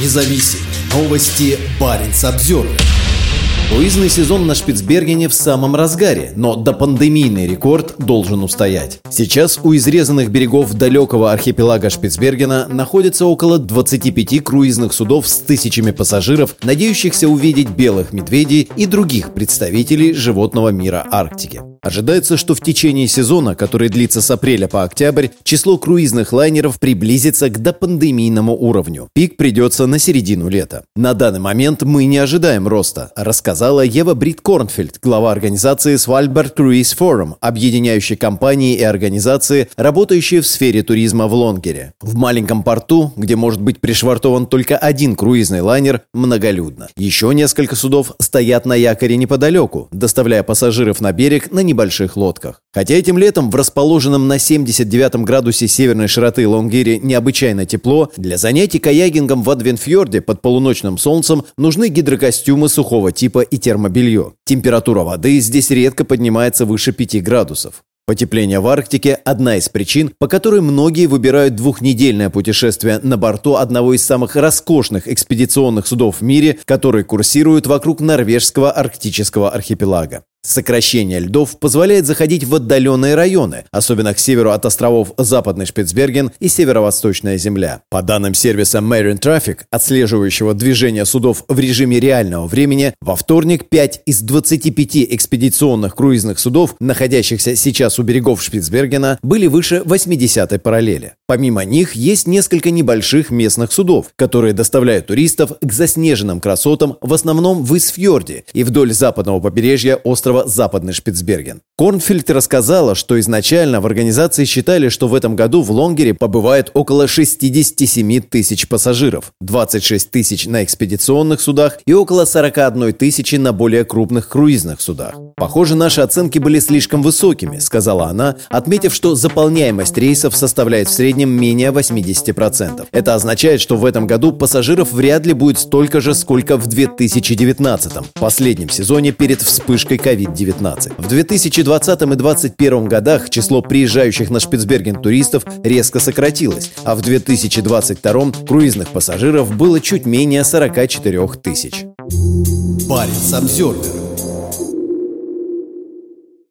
независим. Новости Баренц Обзервер. Круизный сезон на Шпицбергене в самом разгаре, но допандемийный рекорд должен устоять. Сейчас у изрезанных берегов далекого архипелага Шпицбергена находится около 25 круизных судов с тысячами пассажиров, надеющихся увидеть белых медведей и других представителей животного мира Арктики. Ожидается, что в течение сезона, который длится с апреля по октябрь, число круизных лайнеров приблизится к допандемийному уровню. Пик придется на середину лета. На данный момент мы не ожидаем роста, рассказала Ева Брит Корнфельд, глава организации Svalbard Cruise Forum, объединяющей компании и организации, работающие в сфере туризма в Лонгере. В маленьком порту, где может быть пришвартован только один круизный лайнер, многолюдно. Еще несколько судов стоят на якоре неподалеку, доставляя пассажиров на берег на небольшом небольших лодках. Хотя этим летом в расположенном на 79 градусе северной широты Лонгире необычайно тепло, для занятий каягингом в Адвенфьорде под полуночным солнцем нужны гидрокостюмы сухого типа и термобелье. Температура воды здесь редко поднимается выше 5 градусов. Потепление в Арктике – одна из причин, по которой многие выбирают двухнедельное путешествие на борту одного из самых роскошных экспедиционных судов в мире, который курсирует вокруг норвежского арктического архипелага. Сокращение льдов позволяет заходить в отдаленные районы, особенно к северу от островов Западный Шпицберген и Северо-Восточная Земля. По данным сервиса Marine Traffic, отслеживающего движение судов в режиме реального времени, во вторник 5 из 25 экспедиционных круизных судов, находящихся сейчас у берегов Шпицбергена, были выше 80-й параллели. Помимо них есть несколько небольших местных судов, которые доставляют туристов к заснеженным красотам в основном в Исфьорде и вдоль западного побережья острова острова Западный Шпицберген. Корнфельд рассказала, что изначально в организации считали, что в этом году в Лонгере побывает около 67 тысяч пассажиров, 26 тысяч на экспедиционных судах и около 41 тысячи на более крупных круизных судах. Похоже, наши оценки были слишком высокими, сказала она, отметив, что заполняемость рейсов составляет в среднем менее 80%. Это означает, что в этом году пассажиров вряд ли будет столько же, сколько в 2019, последнем сезоне перед вспышкой COVID-19. COVID-19. В 2020 и 2021 годах число приезжающих на Шпицберген туристов резко сократилось, а в 2022 круизных пассажиров было чуть менее 44 тысяч. Парень Самсервер